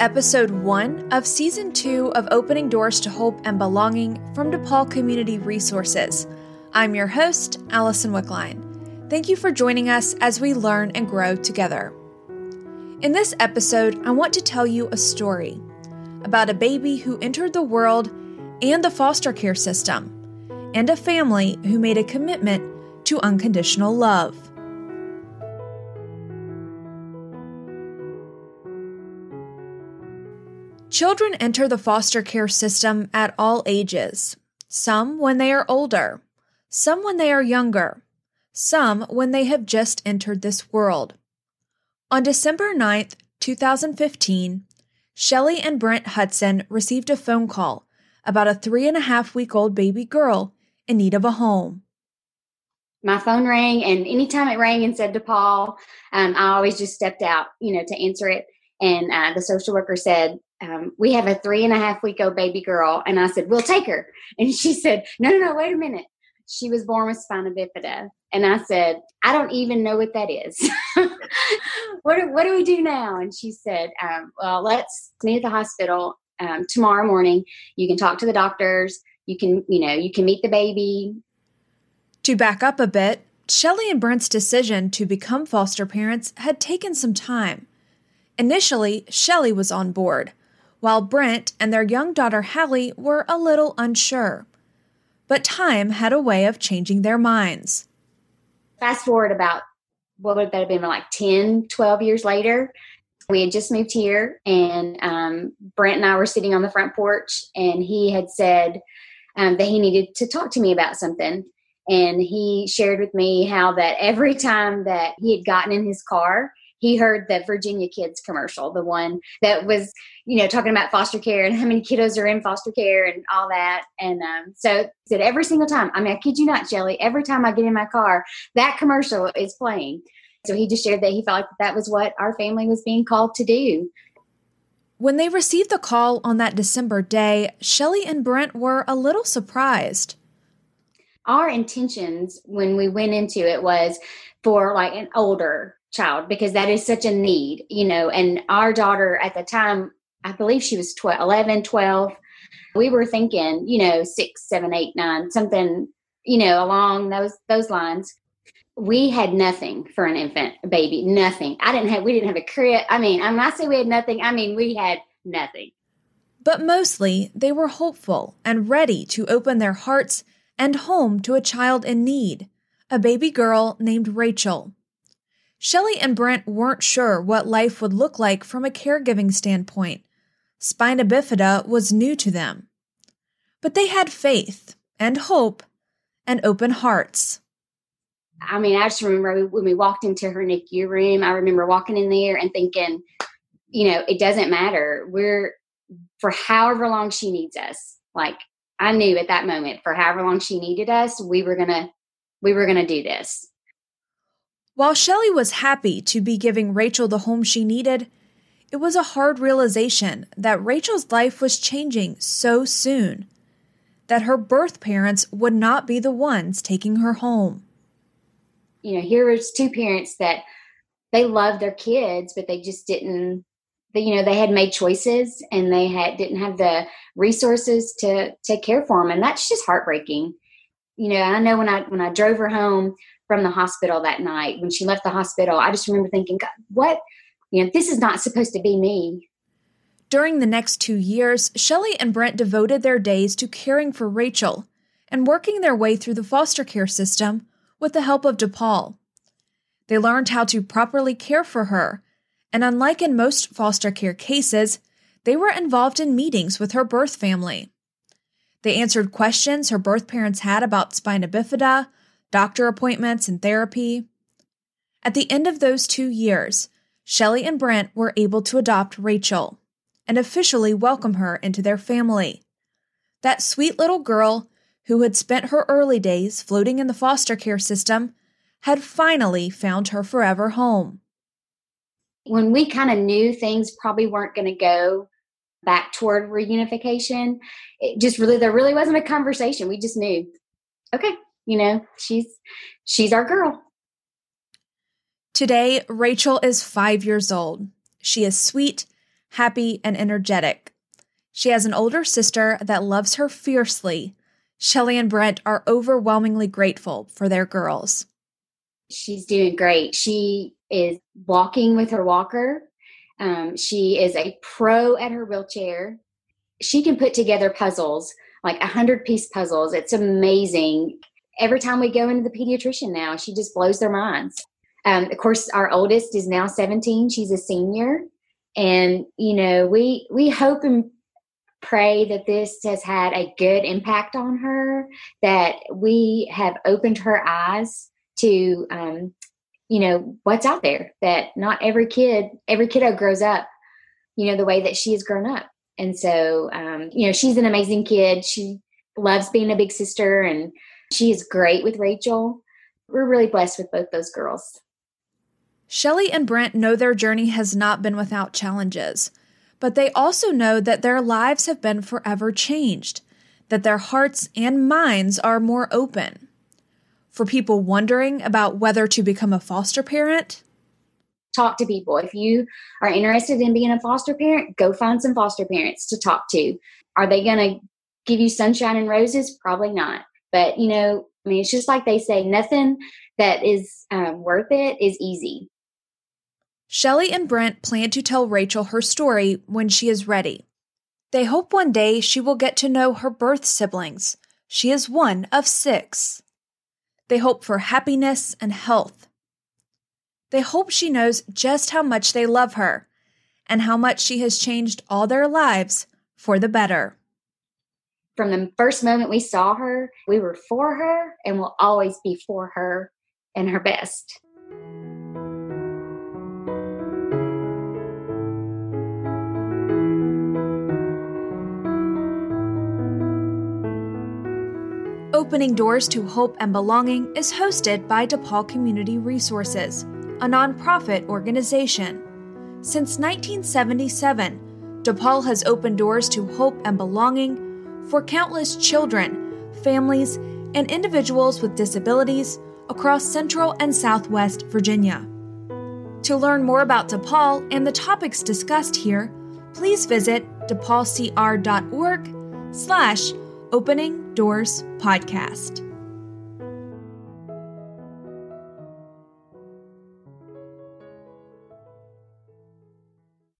episode one of season two of Opening Doors to Hope and Belonging from DePaul Community Resources. I'm your host, Allison Wickline. Thank you for joining us as we learn and grow together. In this episode, I want to tell you a story about a baby who entered the world and the foster care system, and a family who made a commitment to unconditional love. Children enter the foster care system at all ages, some when they are older, some when they are younger, some when they have just entered this world. On December 9th, 2015, Shelley and Brent Hudson received a phone call about a three and a half week old baby girl in need of a home. My phone rang, and anytime it rang and said DePaul, um, I always just stepped out, you know, to answer it. And uh, the social worker said, um, we have a three and a half week old baby girl. And I said, we'll take her. And she said, no, no, no, wait a minute. She was born with spina bifida. And I said, I don't even know what that is. what, do, what do we do now? And she said, um, well, let's meet at the hospital um, tomorrow morning. You can talk to the doctors. You can, you know, you can meet the baby. To back up a bit, Shelley and Brent's decision to become foster parents had taken some time. Initially, Shelley was on board, while Brent and their young daughter Hallie were a little unsure. But time had a way of changing their minds. Fast forward about, what would that have been, like 10, 12 years later? We had just moved here, and um, Brent and I were sitting on the front porch, and he had said um, that he needed to talk to me about something. And he shared with me how that every time that he had gotten in his car, he heard the Virginia Kids commercial, the one that was, you know, talking about foster care and how many kiddos are in foster care and all that. And um, so said every single time, I mean, I kid you not, Shelley, every time I get in my car, that commercial is playing. So he just shared that he felt like that was what our family was being called to do. When they received the call on that December day, Shelley and Brent were a little surprised. Our intentions when we went into it was for like an older child because that is such a need, you know. And our daughter at the time, I believe she was 12, 11, 12. We were thinking, you know, six, seven, eight, nine, something, you know, along those those lines. We had nothing for an infant, a baby, nothing. I didn't have, we didn't have a crib. I mean, when I say we had nothing, I mean we had nothing. But mostly, they were hopeful and ready to open their hearts and home to a child in need, a baby girl named Rachel. Shelley and Brent weren't sure what life would look like from a caregiving standpoint. Spina bifida was new to them. But they had faith and hope and open hearts. I mean, I just remember when we walked into her NICU room, I remember walking in there and thinking, you know, it doesn't matter. We're for however long she needs us. Like I knew at that moment, for however long she needed us, we were gonna we were gonna do this. While Shelley was happy to be giving Rachel the home she needed, it was a hard realization that Rachel's life was changing so soon, that her birth parents would not be the ones taking her home. You know, here was two parents that they loved their kids, but they just didn't you know they had made choices and they had didn't have the resources to take care for them and that's just heartbreaking you know i know when i when i drove her home from the hospital that night when she left the hospital i just remember thinking God, what you know this is not supposed to be me. During the next two years shelley and brent devoted their days to caring for rachel and working their way through the foster care system with the help of depaul. They learned how to properly care for her and unlike in most foster care cases they were involved in meetings with her birth family. They answered questions her birth parents had about spina bifida doctor appointments, and therapy. At the end of those two years, Shelley and Brent were able to adopt Rachel and officially welcome her into their family. That sweet little girl who had spent her early days floating in the foster care system had finally found her forever home. When we kind of knew things probably weren't going to go back toward reunification, it just really, there really wasn't a conversation. We just knew, okay, you know, she's she's our girl. Today, Rachel is 5 years old. She is sweet, happy, and energetic. She has an older sister that loves her fiercely. Shelly and Brent are overwhelmingly grateful for their girls. She's doing great. She is walking with her walker. Um, she is a pro at her wheelchair. She can put together puzzles, like a hundred piece puzzles. It's amazing. Every time we go into the pediatrician now, she just blows their minds. Um, of course, our oldest is now 17. She's a senior, and you know we we hope and pray that this has had a good impact on her. That we have opened her eyes to um, you know what's out there that not every kid every kiddo grows up you know the way that she has grown up and so um, you know she's an amazing kid she loves being a big sister and she is great with rachel we're really blessed with both those girls shelly and brent know their journey has not been without challenges but they also know that their lives have been forever changed that their hearts and minds are more open for people wondering about whether to become a foster parent? Talk to people. If you are interested in being a foster parent, go find some foster parents to talk to. Are they going to give you sunshine and roses? Probably not. But, you know, I mean, it's just like they say nothing that is um, worth it is easy. Shelly and Brent plan to tell Rachel her story when she is ready. They hope one day she will get to know her birth siblings. She is one of six. They hope for happiness and health. They hope she knows just how much they love her and how much she has changed all their lives for the better. From the first moment we saw her, we were for her and will always be for her and her best. Opening Doors to Hope and Belonging is hosted by DePaul Community Resources, a nonprofit organization. Since 1977, DePaul has opened doors to hope and belonging for countless children, families, and individuals with disabilities across Central and Southwest Virginia. To learn more about DePaul and the topics discussed here, please visit depaulcr.org slash Opening Doors Podcast.